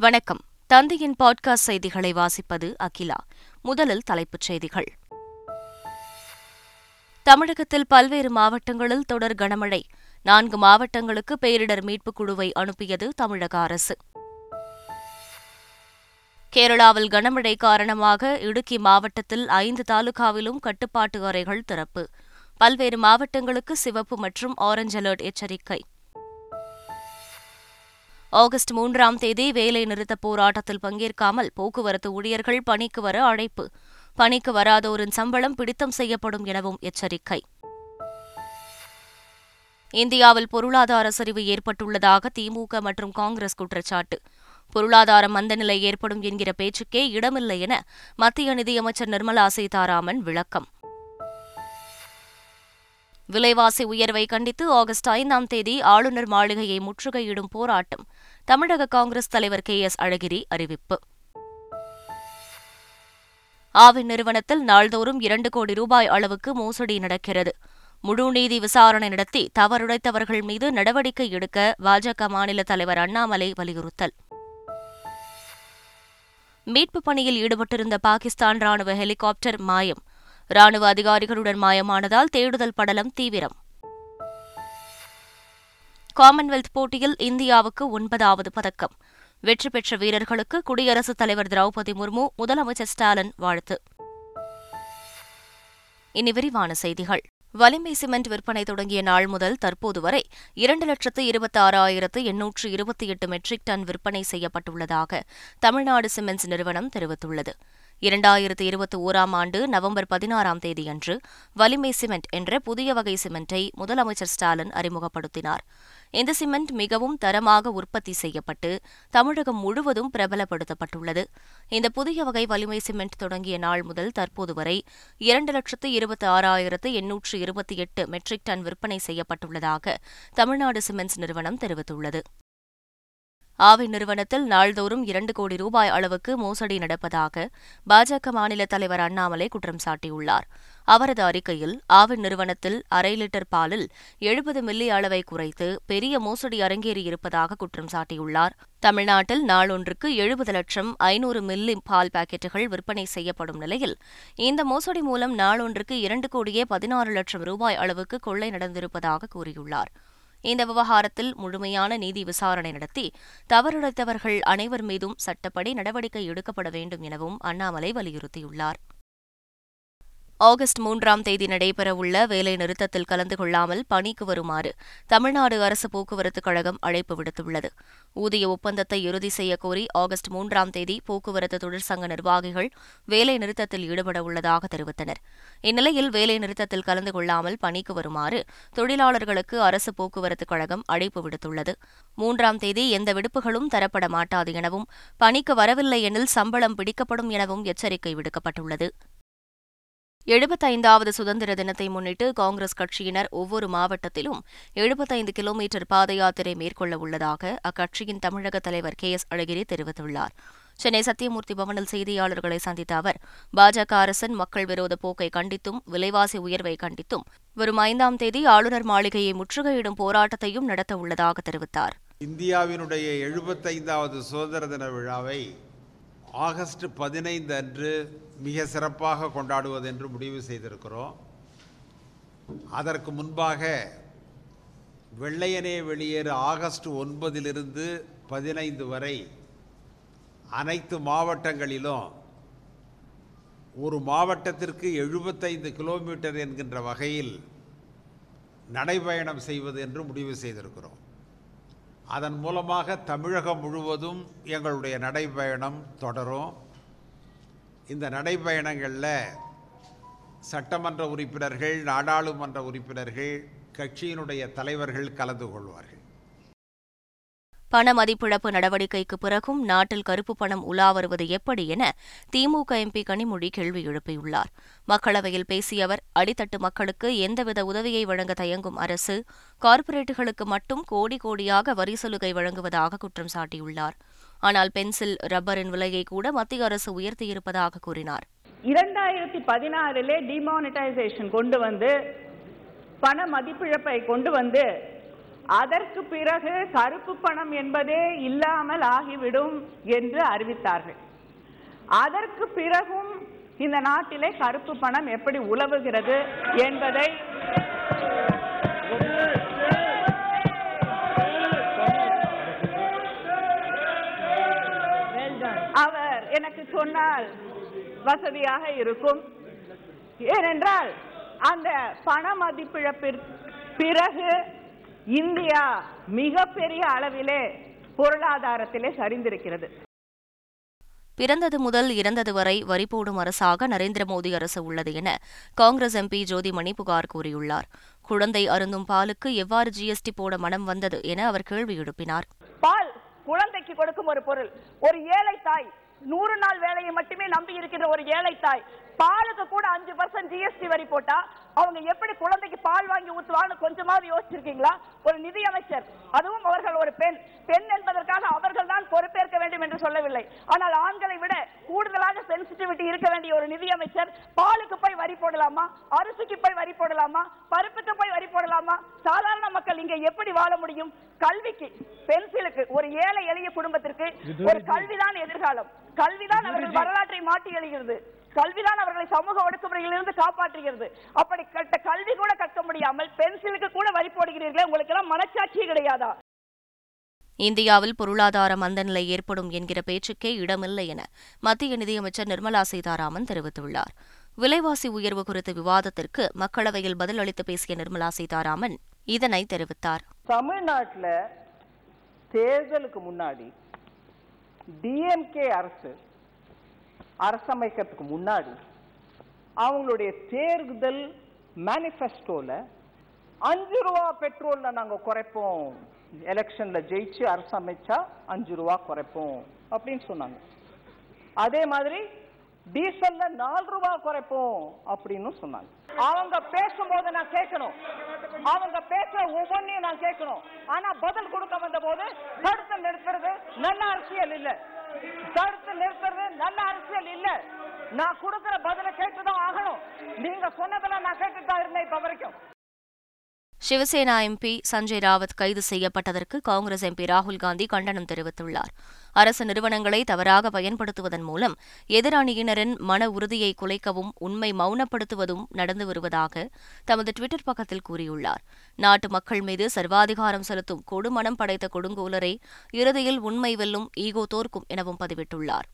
வணக்கம். தந்தையின் பாட்காஸ்ட் செய்திகளை வாசிப்பது அகிலா. முதலில் தலைப்புச் செய்திகள். தமிழகத்தில் பல்வேறு மாவட்டங்களில் தொடர் கனமழை. நான்கு மாவட்டங்களுக்கு பேரிடர் மீட்புக் குழுவை அனுப்பியது தமிழக அரசு. கேரளாவில் கனமழை காரணமாக இடுக்கி மாவட்டத்தில் ஐந்து தாலுகாவிலும் கட்டுப்பாட்டு அறைகள் திறப்பு. பல்வேறு மாவட்டங்களுக்கு சிவப்பு மற்றும் ஆரஞ்ச் அலர்ட் எச்சரிக்கை. ஆகஸ்ட் மூன்றாம் தேதி வேலை நிறுத்த போராட்டத்தில் பங்கேற்காமல் போக்குவரத்து ஊழியர்கள் பணிக்கு வர அழைப்பு. பணிக்கு வராதோரின் சம்பளம் பிடித்தம் செய்யப்படும் எனவும் எச்சரிக்கை. இந்தியாவில் பொருளாதார சரிவு ஏற்பட்டுள்ளதாக திமுக மற்றும் காங்கிரஸ் குற்றச்சாட்டு. பொருளாதார மந்தநிலை ஏற்படும் என்கிற பேச்சுக்கே இடமில்லை என மத்திய நிதியமைச்சர் நிர்மலா சீதாராமன் விளக்கம். விலைவாசி உயர்வை கண்டித்து ஆகஸ்ட் ஐந்தாம் தேதி ஆளுநர் மாளிகையை முற்றுகையிடும் போராட்டம். தமிழக காங்கிரஸ் தலைவர் கே எஸ் அழகிரி அறிவிப்பு. ஆவின் நிறுவனத்தில் நாள்தோறும் இரண்டு கோடி ரூபாய் அளவுக்கு மோசடி நடக்கிறது. முழு நீதி விசாரணை நடத்தி தவறுடைத்தவர்கள் மீது நடவடிக்கை எடுக்க பாஜக மாநில தலைவர் அண்ணாமலை வலியுறுத்தல். மீட்புப் பணியில் ஈடுபட்டிருந்த பாகிஸ்தான் ராணுவ ஹெலிகாப்டர் மாயம். ராணுவ அதிகாரிகளுடன் மாயமானதால் தேடுதல் படலம் தீவிரம். காமன்வெல்த் போட்டியில் இந்தியாவுக்கு ஒன்பதாவது பதக்கம். வெற்றி பெற்ற வீரர்களுக்கு குடியரசுத் தலைவர் திரௌபதி முர்மு முதலமைச்சர் ஸ்டாலின் வாழ்த்து. இனி விரிவான செய்திகள். வலிமை சிமெண்ட் விற்பனை தொடங்கிய நாள் முதல் தற்போது வரை இரண்டு லட்சத்து இருபத்தி ஆறாயிரத்து எண்ணூற்று இருபத்தி எட்டு மெட்ரிக் டன் விற்பனை செய்யப்பட்டுள்ளதாக தமிழ்நாடு சிமெண்ட்ஸ் நிறுவனம் தெரிவித்துள்ளது. இரண்டாயிரத்து இருபத்தி ஓராம் ஆண்டு நவம்பர் பதினாறாம் தேதியன்று வலிமை சிமெண்ட் என்ற புதிய வகை சிமெண்டை முதலமைச்சர் ஸ்டாலின் அறிமுகப்படுத்தினார். இந்த சிமெண்ட் மிகவும் தரமாக உற்பத்தி செய்யப்பட்டு தமிழகம் முழுவதும் பிரபலப்படுத்தப்பட்டுள்ளது. இந்த புதிய வகை வலிமை சிமெண்ட் தொடங்கிய நாள் முதல் தற்போது வரை இரண்டு லட்சத்து இருபத்தி ஆறாயிரத்து எண்ணூற்று இருபத்தி எட்டு மெட்ரிக் டன் விற்பனை செய்யப்பட்டுள்ளதாக தமிழ்நாடு சிமெண்ட்ஸ் நிறுவனம் தெரிவித்துள்ளது. ஆவி நிறுவனத்தில் நாள்தோறும் இரண்டு கோடி ரூபாய் அளவுக்கு மோசடி நடப்பதாக பாஜக மாநில தலைவர் அண்ணாமலை குற்றம் சாட்டியுள்ளார். அவரது அறிக்கையில் ஆவின் நிறுவனத்தில் அரை லிட்டர் பாலில் எழுபது மில்லி அளவை குறைத்து பெரிய மோசடி அரங்கேறியிருப்பதாக குற்றம் சாட்டியுள்ளார். தமிழ்நாட்டில் நாளொன்றுக்கு எழுபது லட்சம் ஐநூறு மில்லி பால் பாக்கெட்டுகள் விற்பனை செய்யப்படும் நிலையில் இந்த மோசடி மூலம் நாளொன்றுக்கு இரண்டு கோடியே பதினாறு லட்சம் ரூபாய் அளவுக்கு கொள்ளை நடந்திருப்பதாக கூறியுள்ளார். இந்த விவகாரத்தில் முழுமையான நீதி விசாரணை நடத்தி தவறிழைத்தவர்கள் அனைவர் மீதும் சட்டப்படி நடவடிக்கை எடுக்கப்பட வேண்டும் எனவும் அண்ணாமலை வலியுறுத்தியுள்ளார். ஆகஸ்ட் மூன்றாம் தேதி நடைபெறவுள்ள வேலைநிறுத்தத்தில் கலந்து கொள்ளாமல் பணிக்கு வருமாறு தமிழ்நாடு அரசு போக்குவரத்துக் கழகம் அழைப்பு விடுத்துள்ளது. ஊதிய ஒப்பந்தத்தை இறுதி செய்யக்கோரி ஆகஸ்ட் மூன்றாம் தேதி போக்குவரத்து தொழிற்சங்க நிர்வாகிகள் வேலை நிறுத்தத்தில் ஈடுபட உள்ளதாக தெரிவித்தனர். இந்நிலையில் வேலைநிறுத்தத்தில் கலந்து கொள்ளாமல் பணிக்கு வருமாறு தொழிலாளர்களுக்கு அரசு போக்குவரத்துக் கழகம் அழைப்பு விடுத்துள்ளது. மூன்றாம் தேதி எந்த விடுப்புகளும் தரப்பட மாட்டாது எனவும் பணிக்கு வரவில்லை எனில் சம்பளம் பிடிக்கப்படும் எனவும் எச்சரிக்கை விடுக்கப்பட்டுள்ளது. எழுபத்தைந்தாவது சுதந்திர தினத்தை முன்னிட்டு காங்கிரஸ் கட்சியினர் ஒவ்வொரு மாவட்டத்திலும் எழுபத்தைந்து கிலோமீட்டர் பாத யாத்திரை மேற்கொள்ள உள்ளதாக அக்கட்சியின் தமிழக தலைவர் கே எஸ் அழகிரி தெரிவித்துள்ளார். சென்னை சத்தியமூர்த்தி பவனில் செய்தியாளர்களை சந்தித்த அவர் பாஜக அரசின் மக்கள் விரோத போக்கை கண்டித்தும் விலைவாசி உயர்வை கண்டித்தும் வரும் ஐந்தாம் தேதி ஆளுநர் மாளிகையை முற்றுகையிடும் போராட்டத்தையும் நடத்த உள்ளதாக தெரிவித்தார். இந்தியாவினுடைய எழுபத்தைந்தாவது சுதந்திர தின விழாவை ஆகஸ்ட் பதினைந்து அன்று மிக சிறப்பாக கொண்டாடுவது என்று முடிவு செய்திருக்கிறோம். அதற்கு முன்பாக வெள்ளையனே வெளியேறு ஆகஸ்ட் ஒன்பதிலிருந்து பதினைந்து வரை அனைத்து மாவட்டங்களிலும் ஒரு மாவட்டத்திற்கு எழுபத்தைந்து கிலோமீட்டர் என்கின்ற வகையில் நடைபயணம் செய்வது என்று முடிவு செய்திருக்கிறோம். அதன் மூலமாக தமிழகம் முழுவதும் எங்களுடைய நடைபயணம் தொடரும். இந்த நடைபயணங்களில் சட்டமன்ற உறுப்பினர்கள் நாடாளுமன்ற உறுப்பினர்கள் கட்சியினுடைய தலைவர்கள் கலந்து கொள்வார்கள். பண மதிப்பிழப்பு நடவடிக்கைக்கு பிறகும் நாட்டில் கருப்பு பணம் உலா வருவது எப்படி என திமுக எம்பி கனிமொழி கேள்வி எழுப்பியுள்ளார். மக்களவையில் பேசிய அவர் அடித்தட்டு மக்களுக்கு எந்தவித உதவியை வழங்க தயங்கும் அரசு கார்ப்பரேட்டுகளுக்கு மட்டும் கோடி கோடியாக வரி சலுகை வழங்குவதாக குற்றம் சாட்டியுள்ளார். ஆனால் பென்சில் ரப்பரின் விலையை கூட மத்திய அரசு உயர்த்தியிருப்பதாக கூறினார். இரண்டாயிரத்தி பதினாறிலே டிமானிட்டைசேஷன் கொண்டு வந்து பண மதிப்பிழப்பை கொண்டு வந்து அதற்கு பிறகு கருப்பு பணம் என்பதே இல்லாமல் ஆகிவிடும் என்று அறிவித்தார்கள். அதற்கு பிறகும் இந்த நாட்டிலே கருப்பு பணம் எப்படி உலவுகிறது என்பதை அவர் எனக்கு சொன்னால் வசதியாக இருக்கும். ஏனென்றால் அந்த பண மதிப்பிழப்பிற்கு பிறகு இந்தியா மிகப்பெரிய அளவிலே பொருளாதாரத்திலே சரிந்திருக்கிறது. பிறந்தது முதல் இறந்தது வரை வரி போடும் அரசாக நரேந்திர மோடி அரசு உள்ளது என காங்கிரஸ் எம்பி ஜோதிமணி புகார் கூறியுள்ளார். குழந்தை அருந்தும் பாலுக்கு எவ்வாறு ஜிஎஸ்டி போட மனம் வந்தது என அவர் கேள்வி எழுப்பினார். பால் குழந்தைக்கு கொடுக்கும் ஒரு பொருள். ஒரு ஏழை தாய் நூறு நாள் வேலையை மட்டுமே நம்பி இருக்கின்ற ஒரு ஏழை தாய் பாலுக்கு கூட அஞ்சு பர்சன்ட் ஜிஎஸ்டி வரி போட்டா அவங்க எப்படி குழந்தைக்கு பால் வாங்கி ஊத்துவான்னு கொஞ்சமாவது யோசிச்சிருக்கீங்களா? ஒரு நிதி அமைச்சர் அதுவும் அவர்கள் ஒரு பெண். பெண் என்பதற்காக அவர்கள் தான் பொறுப்பேற்க வேண்டும் என்று சொல்லவில்லை. ஆனால் ஆண்களை விட கூடுதலாக சென்சிட்டிவிட்டி இருக்க வேண்டிய ஒரு நிதி அமைச்சர் பாலுக்கு போய் வரி போடலாமா? அரிசிக்கு போய் வரி போடலாமா? பருப்புக்கு போய் வரி போடலாமா? சாதாரண மக்கள் இங்க எப்படி வாழ முடியும்? கல்விக்கு பென்சிலுக்கு ஒரு ஏழை எளிய குடும்பத்திற்கு ஒரு கல்விதான் எதிர்காலம். கல்விதான் அவர்கள் வரலாற்றை மாற்றி எழுகிறது. கல்விதான் அவர்களை சமூக ஒடுக்குமுறையிலிருந்து காப்பாற்றுகிறது. அப்படி கட்ட கல்வி கூட கற்க முடியாமல் பென்சிலுக்கு கூட வரி போடுகிறீர்களே உங்களுக்கு எல்லாம் மனச்சாட்சி கிடையாதா? இந்தியாவில் பொருளாதார மந்தநிலை ஏற்படும் என்கிற பேச்சுக்கே இடமில்லை என மத்திய நிதியமைச்சர் நிர்மலா சீதாராமன் தெரிவித்துள்ளார். விலைவாசி உயர்வு குறித்த விவாதத்திற்கு மக்களவையில் பதில் அளித்து பேசிய நிர்மலா சீதாராமன் இதனை தெரிவித்தார். தமிழ்நாட்டில் தேர்தலுக்கு முன்னாடி டிஎம்கே அரசு அரசமைக்கிறதுக்கு முன்னாடி அவங்களுடைய தேர்தல் மேனிஃபெஸ்டோவில் அஞ்சு ரூபா பெட்ரோலில் நாங்கள் குறைப்போம். எலெக்ஷனில் ஜெயிச்சு அரசமைச்சா அஞ்சு ரூபா குறைப்போம் அப்படின்னு சொன்னாங்க. அதே மாதிரி டீசல்ல நாலு ரூபா குறைப்போம் அப்படின்னு சொன்னாங்க. அவங்க பேசும்போது நான் கேட்கணும். அவங்க பேச ஒவ்வொன்றையும் நான் கேட்கணும். ஆனா பதில் கொடுக்க வந்த போது தடுத்து நிறுத்துறது நல்ல அரசியல் இல்ல. தடுத்து நிறுத்துறது நல்ல இல்ல நான் கொடுக்கிற பதில கேட்டுதான் ஆகணும். நீங்க சொன்னதெல்லாம் நான் கேட்டுட்டு தான் இருந்தேன் இப்ப வரைக்கும். சிவசேனா எம்பி சஞ்சய் ராவத் கைது செய்யப்பட்டதற்கு காங்கிரஸ் எம்பி ராகுல் காந்தி கண்டனம் தெரிவித்துள்ளார். அரசு நிறுவனங்களை தவறாக பயன்படுத்துவதன் மூலம் எதிரணியினரின் மன உறுதியை குலைக்கவும் உண்மை மௌனப்படுத்துவதும் நடந்து வருவதாக தமது டுவிட்டர் பக்கத்தில் கூறியுள்ளார். நாட்டு மக்கள் மீது சர்வாதிகாரம் செலுத்தும் கொடுமனம் படைத்த கொடுங்கோலரை இறுதியில் உண்மை வெல்லும் ஈகோ தோற்கும் எனவும் பதிவிட்டுள்ளார்.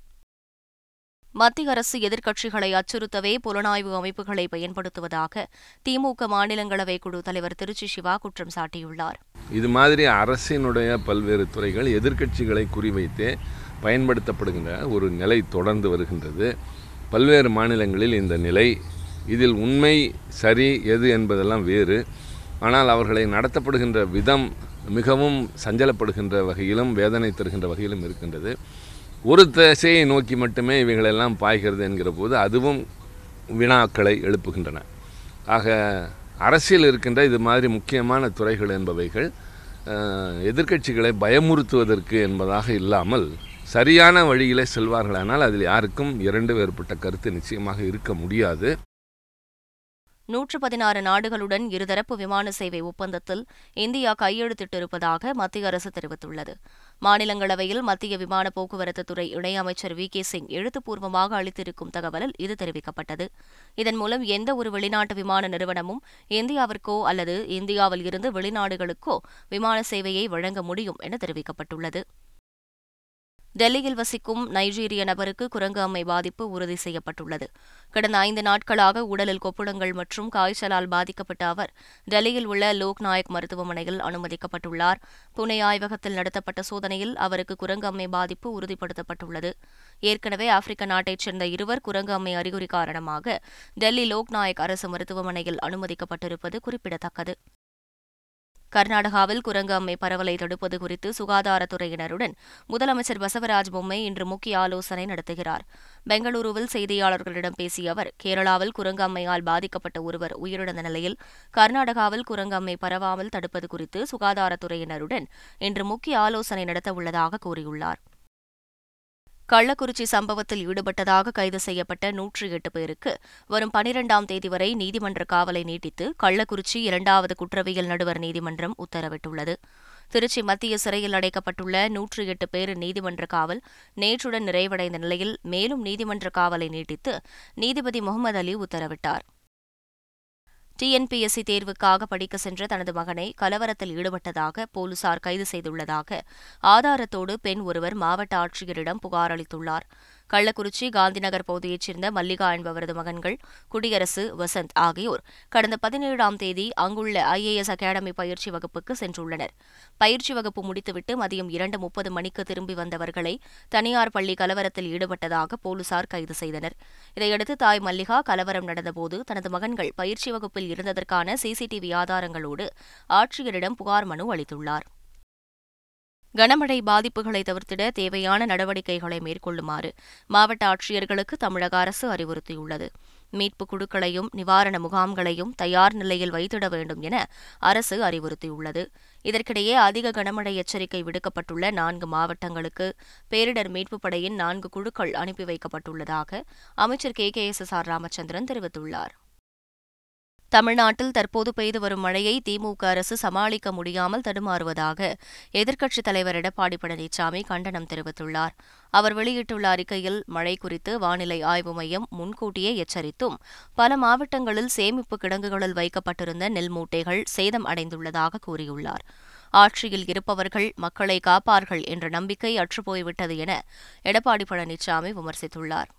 மத்திய அரசு எதிர்க்கட்சிகளை அச்சுறுத்தவே புலனாய்வு அமைப்புகளை பயன்படுத்துவதாக திமுக மாநிலங்களவை குழு தலைவர் திருச்சி சிவா குற்றம் சாட்டியுள்ளார். இது மாதிரி அரசினுடைய பல்வேறு துறைகள் எதிர்க்கட்சிகளை குறிவைத்தே பயன்படுத்தப்படுகின்ற ஒரு நிலை தொடர்ந்து வருகின்றது. பல்வேறு மாநிலங்களில் இந்த நிலை இதில் உண்மை சரி எது என்பதெல்லாம் வேறு. ஆனால் அவர்களை நடத்தப்படுகின்ற விதம் மிகவும் சஞ்சலப்படுகின்ற வகையிலும் வேதனை தருகின்ற வகையிலும் இருக்கின்றது. ஒரு திசையை நோக்கி மட்டுமே இவைகளெல்லாம் பாய்கிறது என்கிற போது அதுவும் வினாக்களை எழுப்புகின்றன. ஆக அரசியல் இருக்கின்ற இது மாதிரி முக்கியமான துறைகள் என்பவைகள் எதிர்கட்சிகளை எதிர்க்கட்சிகளை பயமுறுத்துவதற்கு என்பதாக இல்லாமல் சரியான வழியிலே செல்வார்களானால் அதில் யாருக்கும் இரண்டு வேறுபட்ட கருத்து நிச்சயமாக இருக்க முடியாது. நூற்று பதினாறு நாடுகளுடன் இருதரப்பு விமான சேவை ஒப்பந்தத்தில் இந்தியா கையெழுத்திட்டிருப்பதாக மத்திய அரசு தெரிவித்துள்ளது. மாநிலங்களவையில் மத்திய விமான போக்குவரத்து துறை இணையமைச்சர் வி கே சிங் எழுத்துப்பூர்வமாக அளித்திருக்கும் தகவலில் இது தெரிவிக்கப்பட்டது. இதன் மூலம் எந்த ஒரு வெளிநாட்டு விமான நிறுவனமும் இந்தியாவிற்கோ அல்லது இந்தியாவில் இருந்து வெளிநாடுகளுக்கோ விமான சேவையை வழங்க முடியும் என தெரிவிக்கப்பட்டுள்ளது. டெல்லியில் வசிக்கும் நைஜீரிய நபருக்கு குரங்கு அம்மை பாதிப்பு உறுதி செய்யப்பட்டுள்ளது. கடந்த ஐந்து நாட்களாக உடலில் கொப்புளங்கள் மற்றும் காய்ச்சலால் பாதிக்கப்பட்ட அவர் டெல்லியில் உள்ள லோக்நாயக் மருத்துவமனையில் அனுமதிக்கப்பட்டுள்ளார். புனே ஆய்வகத்தில் நடத்தப்பட்ட சோதனையில் அவருக்கு குரங்கு அம்மை பாதிப்பு உறுதிப்படுத்தப்பட்டுள்ளது. ஏற்கனவே ஆப்பிரிக்க நாட்டைச் சேர்ந்த இருவர் குரங்கு அம்மை அறிகுறி காரணமாக டெல்லி லோக்நாயக் அரசு மருத்துவமனையில் அனுமதிக்கப்பட்டிருப்பது குறிப்பிடத்தக்கது. கர்நாடகாவில் குரங்கு அம்மை பரவலை தடுப்பது குறித்து சுகாதாரத்துறையினருடன் முதலமைச்சர் பசவராஜ் பொம்மை இன்று முக்கிய ஆலோசனை நடத்துகிறார். பெங்களூருவில் செய்தியாளர்களிடம் பேசிய அவர் கேரளாவில் குரங்கு அம்மையால் பாதிக்கப்பட்ட ஒருவர் உயிரிழந்த நிலையில் கர்நாடகாவில் குரங்கு அம்மை பரவாமல் தடுப்பது குறித்து சுகாதாரத்துறையினருடன் இன்று முக்கிய ஆலோசனை நடத்தவுள்ளதாக கூறியுள்ளார். கள்ளக்குறிச்சி சம்பவத்தில் ஈடுபட்டதாக கைது செய்யப்பட்ட நூற்றி எட்டு பேருக்கு வரும் பனிரெண்டாம் தேதி வரை நீதிமன்ற காவலை நீட்டித்து கள்ளக்குறிச்சி இரண்டாவது குற்றவியல் நடுவர் நீதிமன்றம் உத்தரவிட்டுள்ளது. திருச்சி மத்திய சிறையில் அடைக்கப்பட்டுள்ள நூற்றி எட்டு பேர் நீதிமன்ற காவல் நேற்றுடன் நிறைவடைந்த நிலையில் மேலும் நீதிமன்ற காவலை நீட்டித்து நீதிபதி முகமது அலி உத்தரவிட்டார். டிஎன்பிஎஸ்சி தேர்வுக்காக படிக்க சென்ற தனது மகனை கலவரத்தில் ஈடுபட்டதாக போலீசார் கைது செய்துள்ளதாக ஆதாரத்தோடு பெண் ஒருவர் மாவட்ட ஆட்சியரிடம் புகார் அளித்துள்ளார். கள்ளக்குறிச்சி காந்திநகர் பகுதியைச் சேர்ந்த மல்லிகா என்பவரது மகன்கள் குடியரசு வசந்த் ஆகியோர் கடந்த பதினேழாம் தேதி அங்குள்ள ஐஏஎஸ் அகாடமி பயிற்சி வகுப்புக்கு சென்றுள்ளனர். பயிற்சி வகுப்பு முடித்துவிட்டு மதியம் இரண்டு முப்பது மணிக்கு திரும்பி வந்தவர்களை தனியார் பள்ளி கலவரத்தில் ஈடுபட்டதாக போலீசார் கைது செய்தனர். இதையடுத்து தாய் மல்லிகா கலவரம் நடந்தபோது தனது மகன்கள் பயிற்சி வகுப்பில் இருந்ததற்கான சிசிடிவி ஆதாரங்களோடு ஆட்சியரிடம் புகார் மனு அளித்துள்ளார். கனமழை பாதிப்புகளை தவிர்த்திட தேவையான நடவடிக்கைகளை மேற்கொள்ளுமாறு மாவட்ட ஆட்சியர்களுக்கு தமிழக அரசு அறிவுறுத்தியுள்ளது. மீட்புக் குழுக்களையும் நிவாரண முகாம்களையும் தயார் நிலையில் வைத்திட வேண்டும் என அரசு அறிவுறுத்தியுள்ளது. இதற்கிடையே அதிக கனமழை எச்சரிக்கை விடுக்கப்பட்டுள்ள நான்கு மாவட்டங்களுக்கு பேரிடர் மீட்புப் படையின் நான்கு குழுக்கள் அனுப்பி வைக்கப்பட்டுள்ளதாக அமைச்சர் K K S S R Ramachandran தெரிவித்துள்ளார். தமிழ்நாட்டில் தற்போது பெய்து வரும் மழையை திமுக அரசு சமாளிக்க முடியாமல் தடுமாறுவதாக எதிர்க்கட்சித் தலைவர் எடப்பாடி பழனிசாமி கண்டனம் தெரிவித்துள்ளார். அவர் வெளியிட்டுள்ள அறிக்கையில் மழை குறித்து வானிலை ஆய்வு மையம் முன்கூட்டியே எச்சரித்தும் பல மாவட்டங்களில் சேமிப்பு கிடங்குகளில் வைக்கப்பட்டிருந்த நெல் மூட்டைகள் சேதம் அடைந்துள்ளதாக கூறியுள்ளார். ஆட்சியில் இருப்பவர்கள் மக்களை காப்பார்கள் என்ற நம்பிக்கை அற்றுப்போய்விட்டது என எடப்பாடி பழனிசாமி விமர்சித்துள்ளார்.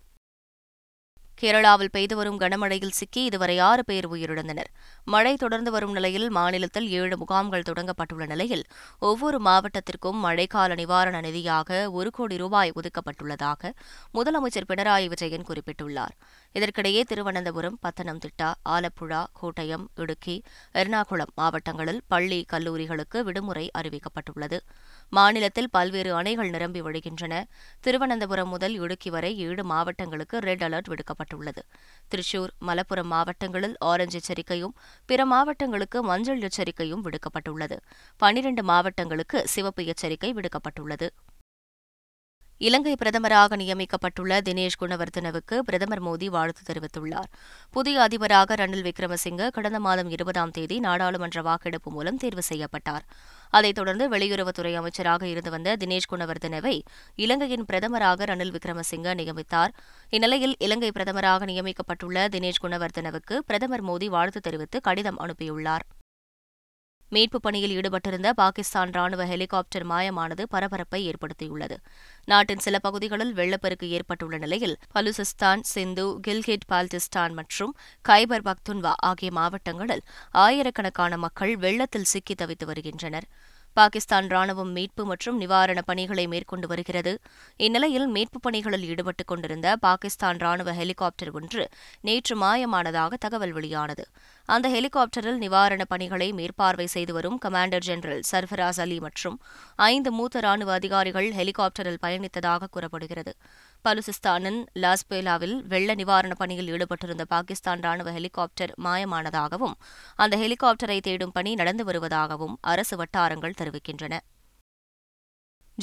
கேரளாவில் பெய்து வரும் கனமழையில் சிக்கி இதுவரை ஆறு பேர் உயிரிழந்தனர். மழை தொடர்ந்து வரும் நிலையில் மாநிலத்தில் ஏழு முகாம்கள் தொடங்கப்பட்டுள்ள நிலையில் ஒவ்வொரு மாவட்டத்திற்கும் மழைக்கால நிவாரண நிதியாக ஒரு கோடி ரூபாய் ஒதுக்கப்பட்டுள்ளதாக முதலமைச்சர் பினராயி விஜயன் குறிப்பிட்டுள்ளார். இதற்கிடையே திருவனந்தபுரம் பத்தனம்திட்டா ஆலப்புழா கோட்டயம் இடுக்கி எர்ணாகுளம் மாவட்டங்களில் பள்ளி கல்லூரிகளுக்கு விடுமுறை அறிவிக்கப்பட்டுள்ளது. மாநிலத்தில் பல்வேறு அணைகள் நிரம்பி வழிகின்றன. திருவனந்தபுரம் முதல் இடுக்கி வரை ஏழு மாவட்டங்களுக்கு ரெட் அலர்ட் விடுக்கப்பட்டுள்ளது. திருச்சூர் மலப்புரம் மாவட்டங்களில் ஆரஞ்சு எச்சரிக்கையும் பிற மாவட்டங்களுக்கு மஞ்சள் எச்சரிக்கையும் விடுக்கப்பட்டுள்ளது. பனிரண்டு மாவட்டங்களுக்கு சிவப்பு எச்சரிக்கை விடுக்கப்பட்டுள்ளது. இலங்கை பிரதமராக நியமிக்கப்பட்டுள்ள தினேஷ் குணவர்தனவுக்கு பிரதமர் மோடி வாழ்த்து தெரிவித்துள்ளார். புதிய அதிபராக ரணில் விக்ரமசிங்க கடந்த மாதம் இருபதாம் தேதி நாடாளுமன்ற வாக்கெடுப்பு மூலம் தேர்வு செய்யப்பட்டார். அதைத் தொடர்ந்து வெளியுறவுத்துறை அமைச்சராக இருந்து வந்த தினேஷ் குணவர்தனவை இலங்கையின் பிரதமராக ரணில் விக்ரமசிங்க நியமித்தார். இந்நிலையில் இலங்கை பிரதமராக நியமிக்கப்பட்டுள்ள தினேஷ் குணவர்தனவுக்கு பிரதமர் மோடி வாழ்த்து தெரிவித்து கடிதம் அனுப்பியுள்ளார். மீட்புப் பணியில் ஈடுபட்டிருந்த பாகிஸ்தான் ராணுவ ஹெலிகாப்டர் மாயமானது பரபரப்பை ஏற்படுத்தியுள்ளது. நாட்டின் சில பகுதிகளில் வெள்ளப்பெருக்கு ஏற்பட்டுள்ள நிலையில் பலுசிஸ்தான் சிந்து கில்கிட் பால்டிஸ்தான் மற்றும் கைபர் பக்துன்வா ஆகிய மாவட்டங்களில் ஆயிரக்கணக்கான மக்கள் வெள்ளத்தில் சிக்கி தவித்து வருகின்றனர். பாகிஸ்தான் ராணுவம் மீட்பு மற்றும் நிவாரணப் பணிகளை மேற்கொண்டு வருகிறது. இந்நிலையில் மீட்புப் பணிகளில் ஈடுபட்டுக் கொண்டிருந்த பாகிஸ்தான் ராணுவ ஹெலிகாப்டர் ஒன்று நேற்று மாயமானதாக தகவல் வெளியானது. அந்த ஹெலிகாப்டரில் நிவாரணப் பணிகளை மேற்பார்வை செய்து வரும் கமாண்டர் ஜெனரல் சர்ஃபராஸ் அலி மற்றும் ஐந்து மூத்த ராணுவ அதிகாரிகள் ஹெலிகாப்டரில் பயணித்ததாக கூறப்படுகிறது. பலுசிஸ்தானின் லாஸ்பேலாவில் வெள்ள நிவாரணப் பணியில் ஈடுபட்டிருந்த பாகிஸ்தான் ராணுவ ஹெலிகாப்டர் மாயமானதாகவும் அந்த ஹெலிகாப்டரை தேடும் பணி நடந்து வருவதாகவும் அரசு வட்டாரங்கள் தெரிவிக்கின்றன.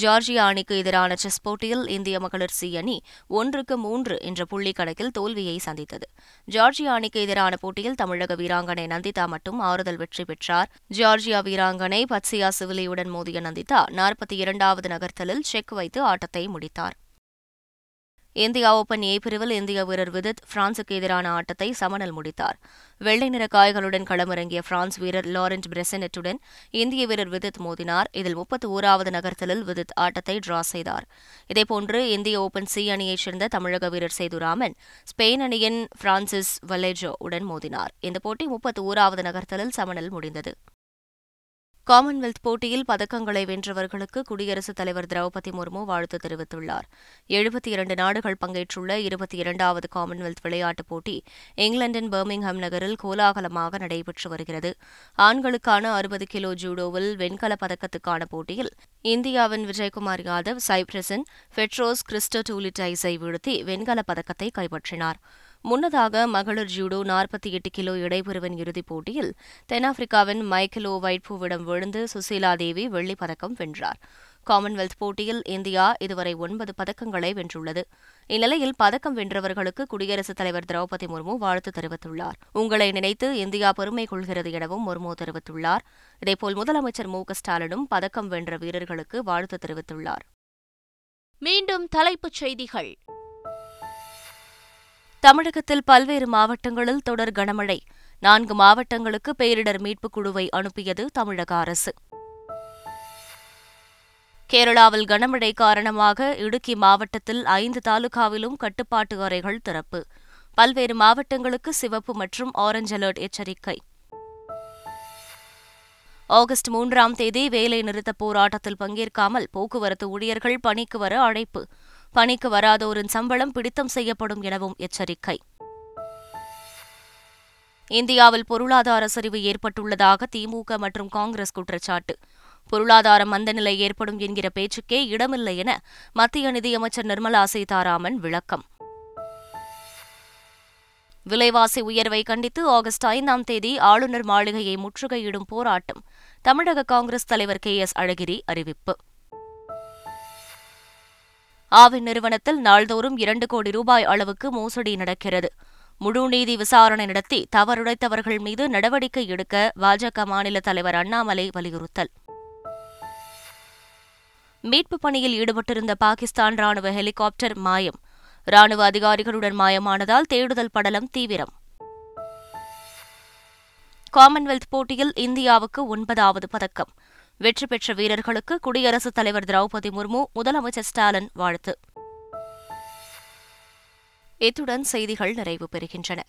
ஜார்ஜியா அணிக்கு எதிரான செஸ் போட்டியில் இந்திய மகளிர் சி அணி ஒன்றுக்கு மூன்று என்ற புள்ளி கணக்கில் தோல்வியை சந்தித்தது. ஜார்ஜியா அணிக்கு எதிரான போட்டியில் தமிழக வீராங்கனை நந்திதா மட்டும் ஆறுதல் வெற்றி பெற்றார். ஜார்ஜியா வீராங்கனை பத்சியா சிவிலியுடன் மோதிய நந்திதா நாற்பத்தி இரண்டாவது நகர்த்தலில் செக் வைத்து ஆட்டத்தை முடித்தார். இந்தியா ஓபன் ஏ பிரிவில் இந்திய வீரர் விதித் பிரான்சுக்கு எதிரான ஆட்டத்தை சமனல் முடித்தார். வெள்ளை நிற காய்களுடன் களமிறங்கிய பிரான்ஸ் வீரர் லாரன்ட் பிரெசனெட்டுடன் இந்திய வீரர் விதித் மோதினார். இதில் முப்பத்தி ஓராவது நகர்த்தலில் விதித் ஆட்டத்தை டிரா செய்தார். இதேபோன்று இந்திய ஓபன் சி அணியைச் சேர்ந்த தமிழக வீரர் சேதுராமன் ஸ்பெயின் அணியின் பிரான்சிஸ் வலேஜோ உடன் மோதினார். இந்த போட்டி முப்பத்தி ஓராவது நகர்த்தலில் சமனில் முடிந்தது. காமன்வெல்த் போட்டியில் பதக்கங்களை வென்றவர்களுக்கு குடியரசுத் தலைவர் திரௌபதி முர்மு வாழ்த்து தெரிவித்துள்ளார். எழுபத்தி இரண்டு நாடுகள் பங்கேற்றுள்ள இருபத்தி இரண்டாவது காமன்வெல்த் விளையாட்டுப் போட்டி இங்கிலாந்தின் பர்மிங்ஹாம் நகரில் கோலாகலமாக நடைபெற்று வருகிறது. ஆண்களுக்கான அறுபது கிலோ ஜூடோவில் வெண்கலப் பதக்கத்துக்கான போட்டியில் இந்தியாவின் விஜயகுமார் யாதவ் சைப்ரஸின் ஃபெட்ரோஸ் கிறிஸ்டோடூலிடைஸை வீழ்த்தி வெண்கலப் பதக்கத்தை கைப்பற்றினார். முன்னதாக மகளிர் ஜூடோ நாற்பத்தி எட்டு கிலோ இடைபெறுவன் இறுதிப் போட்டியில் தென்னாப்பிரிக்காவின் மைக்கேலோ வைட்பூவிடம் விழுந்து சுசீலா தேவி வெள்ளிப் பதக்கம் வென்றார். காமன்வெல்த் போட்டியில் இந்தியா இதுவரை ஒன்பது பதக்கங்களை வென்றுள்ளது. இந்நிலையில் பதக்கம் வென்றவர்களுக்கு குடியரசுத் தலைவர் திரௌபதி முர்மு வாழ்த்து தெரிவித்துள்ளார். உங்களை நினைத்து இந்தியா பெருமை கொள்கிறது எனவும் முர்மு தெரிவித்துள்ளார். இதேபோல் முதலமைச்சர் மு ஸ்டாலினும் பதக்கம் வென்ற வீரர்களுக்கு வாழ்த்து தெரிவித்துள்ளார். மீண்டும் தலைப்புச் செய்திகள். தமிழகத்தில் பல்வேறு மாவட்டங்களில் தொடர் கனமழை. நான்கு மாவட்டங்களுக்கு பேரிடர் மீட்புக் குழுவை அனுப்பியது தமிழக அரசு. கேரளாவில் கனமழை காரணமாக இடுக்கி மாவட்டத்தில் ஐந்து தாலுகாவிலும் கட்டுப்பாட்டு அறைகள் திறப்பு. பல்வேறு மாவட்டங்களுக்கு சிவப்பு மற்றும் ஆரஞ்ச் அலர்ட் எச்சரிக்கை. ஆகஸ்ட் மூன்றாம் தேதி வேலை நிறுத்த போராட்டத்தில் பங்கேற்காமல் போக்குவரத்து ஊழியர்கள் பணிக்கு வர அழைப்பு. பணிக்கு வராதோரின் சம்பளம் பிடித்தம் செய்யப்படும் எனவும் எச்சரிக்கை. இந்தியாவில் பொருளாதார சரிவு ஏற்பட்டுள்ளதாக திமுக மற்றும் காங்கிரஸ் குற்றச்சாட்டு. பொருளாதார மந்தநிலை ஏற்படும் என்கிற பேச்சுக்கே இடமில்லை என மத்திய நிதியமைச்சர் நிர்மலா சீதாராமன் விளக்கம். விலைவாசி உயர்வை கண்டித்து ஆகஸ்ட் ஐந்தாம் தேதி ஆளுநர் மாளிகையை முற்றுகையிடும் போராட்டம். தமிழக காங்கிரஸ் தலைவர் கே எஸ் அழகிரி அறிவிப்பு. ஆவின் நிறுவனத்தில் நாள்தோறும் இரண்டு கோடி ரூபாய் அளவுக்கு மோசடி நடக்கிறது. முழு நீதி விசாரணை நடத்தி தவறுடைத்தவர்கள் மீது நடவடிக்கை எடுக்க பாஜக மாநில தலைவர் அண்ணாமலை வலியுறுத்தல். மீட்புப் பணியில் ஈடுபட்டிருந்த பாகிஸ்தான் ராணுவ ஹெலிகாப்டர் மாயம். ராணுவ அதிகாரிகளுடன் மாயமானதால் தேடுதல் படலம் தீவிரம். காமன்வெல்த் போட்டியில் இந்தியாவுக்கு ஒன்பதாவது பதக்கம். வெற்றி பெற்ற வீரர்களுக்கு குடியரசுத் தலைவர் திரௌபதி முர்மு முதலமைச்சர் ஸ்டாலின் வாழ்த்து. இத்துடன் செய்திகள் நிறைவு பெறுகின்றன.